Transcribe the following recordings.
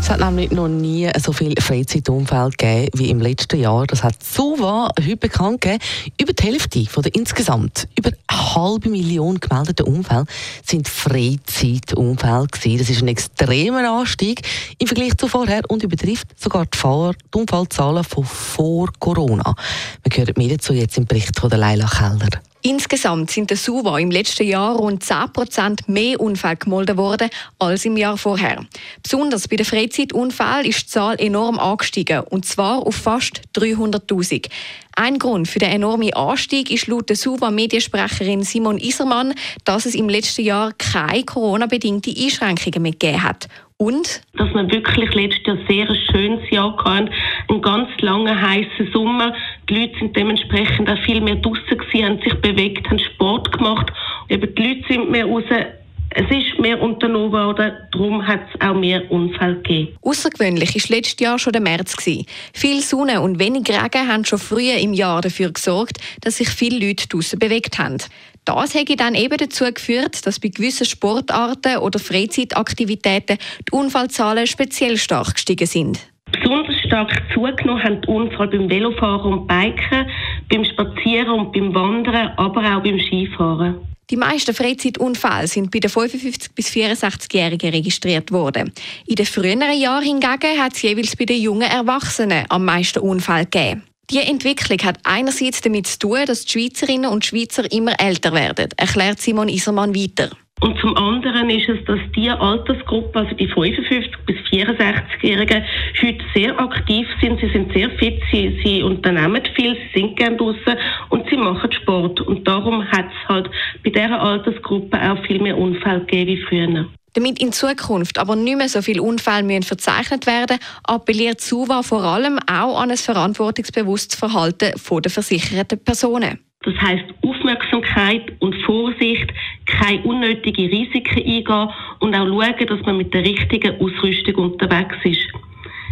Es hat nämlich noch nie so viele Freizeitunfälle gegeben wie im letzten Jahr. Das hat Suva heute bekannt gegeben. Über die Hälfte von der insgesamt über eine halbe Million gemeldeten Unfälle sind Freizeitunfälle gewesen. Das ist ein extremer Anstieg im Vergleich zu vorher und übertrifft sogar die, Fahr die Unfallzahlen von vor Corona. Wir hören mehr dazu jetzt im Bericht von der Leila Keller. Insgesamt sind der Suva im letzten Jahr rund 10% mehr Unfälle gemeldet worden als im Jahr vorher. Besonders bei den Freizeitunfällen ist die Zahl enorm angestiegen, und zwar auf fast 300.000. Ein Grund für den enormen Anstieg ist laut der Suva-Mediensprecherin Simon Isermann, dass es im letzten Jahr keine Corona-bedingten Einschränkungen mehr gegeben hat. Und? Dass wir wirklich letztes Jahr sehr ein schönes Jahr hatten, einen ganz langen, heißen Sommer. Die Leute sind dementsprechend auch viel mehr draußen gewesen, haben sich bewegt, haben Sport gemacht. Eben die Leute sind mehr raus es ist mehr unternommen worden, darum hat es auch mehr Unfälle gegeben. Außergewöhnlich war letztes Jahr schon der März. Gewesen. Viel Sonne und wenig Regen haben schon früher im Jahr dafür gesorgt, dass sich viele Leute draußen bewegt haben. Das hätte dann eben dazu geführt, dass bei gewissen Sportarten oder Freizeitaktivitäten die Unfallzahlen speziell stark gestiegen sind. Besonders stark zugenommen haben die Unfälle beim Velofahren und Biken, beim Spazieren und beim Wandern, aber auch beim Skifahren. Die meisten Freizeitunfälle sind bei den 55- bis 64-Jährigen registriert worden. In den früheren Jahren hingegen hat es jeweils bei den jungen Erwachsenen am meisten Unfälle gegeben. Die Entwicklung hat einerseits damit zu tun, dass die Schweizerinnen und Schweizer immer älter werden, erklärt Simon Isermann weiter. Und zum anderen ist es, dass die Altersgruppe, also die 55 bis 64-Jährigen, heute sehr aktiv sind. Sie sind sehr fit, sie, sie unternehmen viel, sie sind gerne draußen und sie machen Sport. Und darum hat es halt bei dieser Altersgruppe auch viel mehr Unfälle gegeben wie früher. Damit in Zukunft aber nicht mehr so viele Unfälle müssen verzeichnet werden, appelliert SUVA vor allem auch an ein verantwortungsbewusstes Verhalten der versicherten Personen. Das heißt Aufmerksamkeit und Vorsicht, keine unnötigen Risiken eingehen und auch schauen, dass man mit der richtigen Ausrüstung unterwegs ist.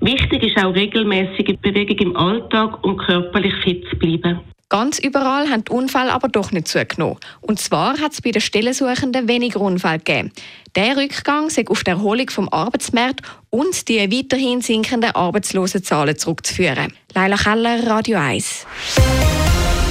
Wichtig ist auch regelmäßige Bewegung im Alltag, um körperlich fit zu bleiben. Ganz überall haben die Unfälle aber doch nicht zugenommen. Und zwar hat es bei den Stellensuchenden weniger Unfälle gegeben. Der Rückgang sei auf die Erholung vom Arbeitsmarkt und die weiterhin sinkenden Arbeitslosenzahlen zurückzuführen. Leila Keller, Radio 1.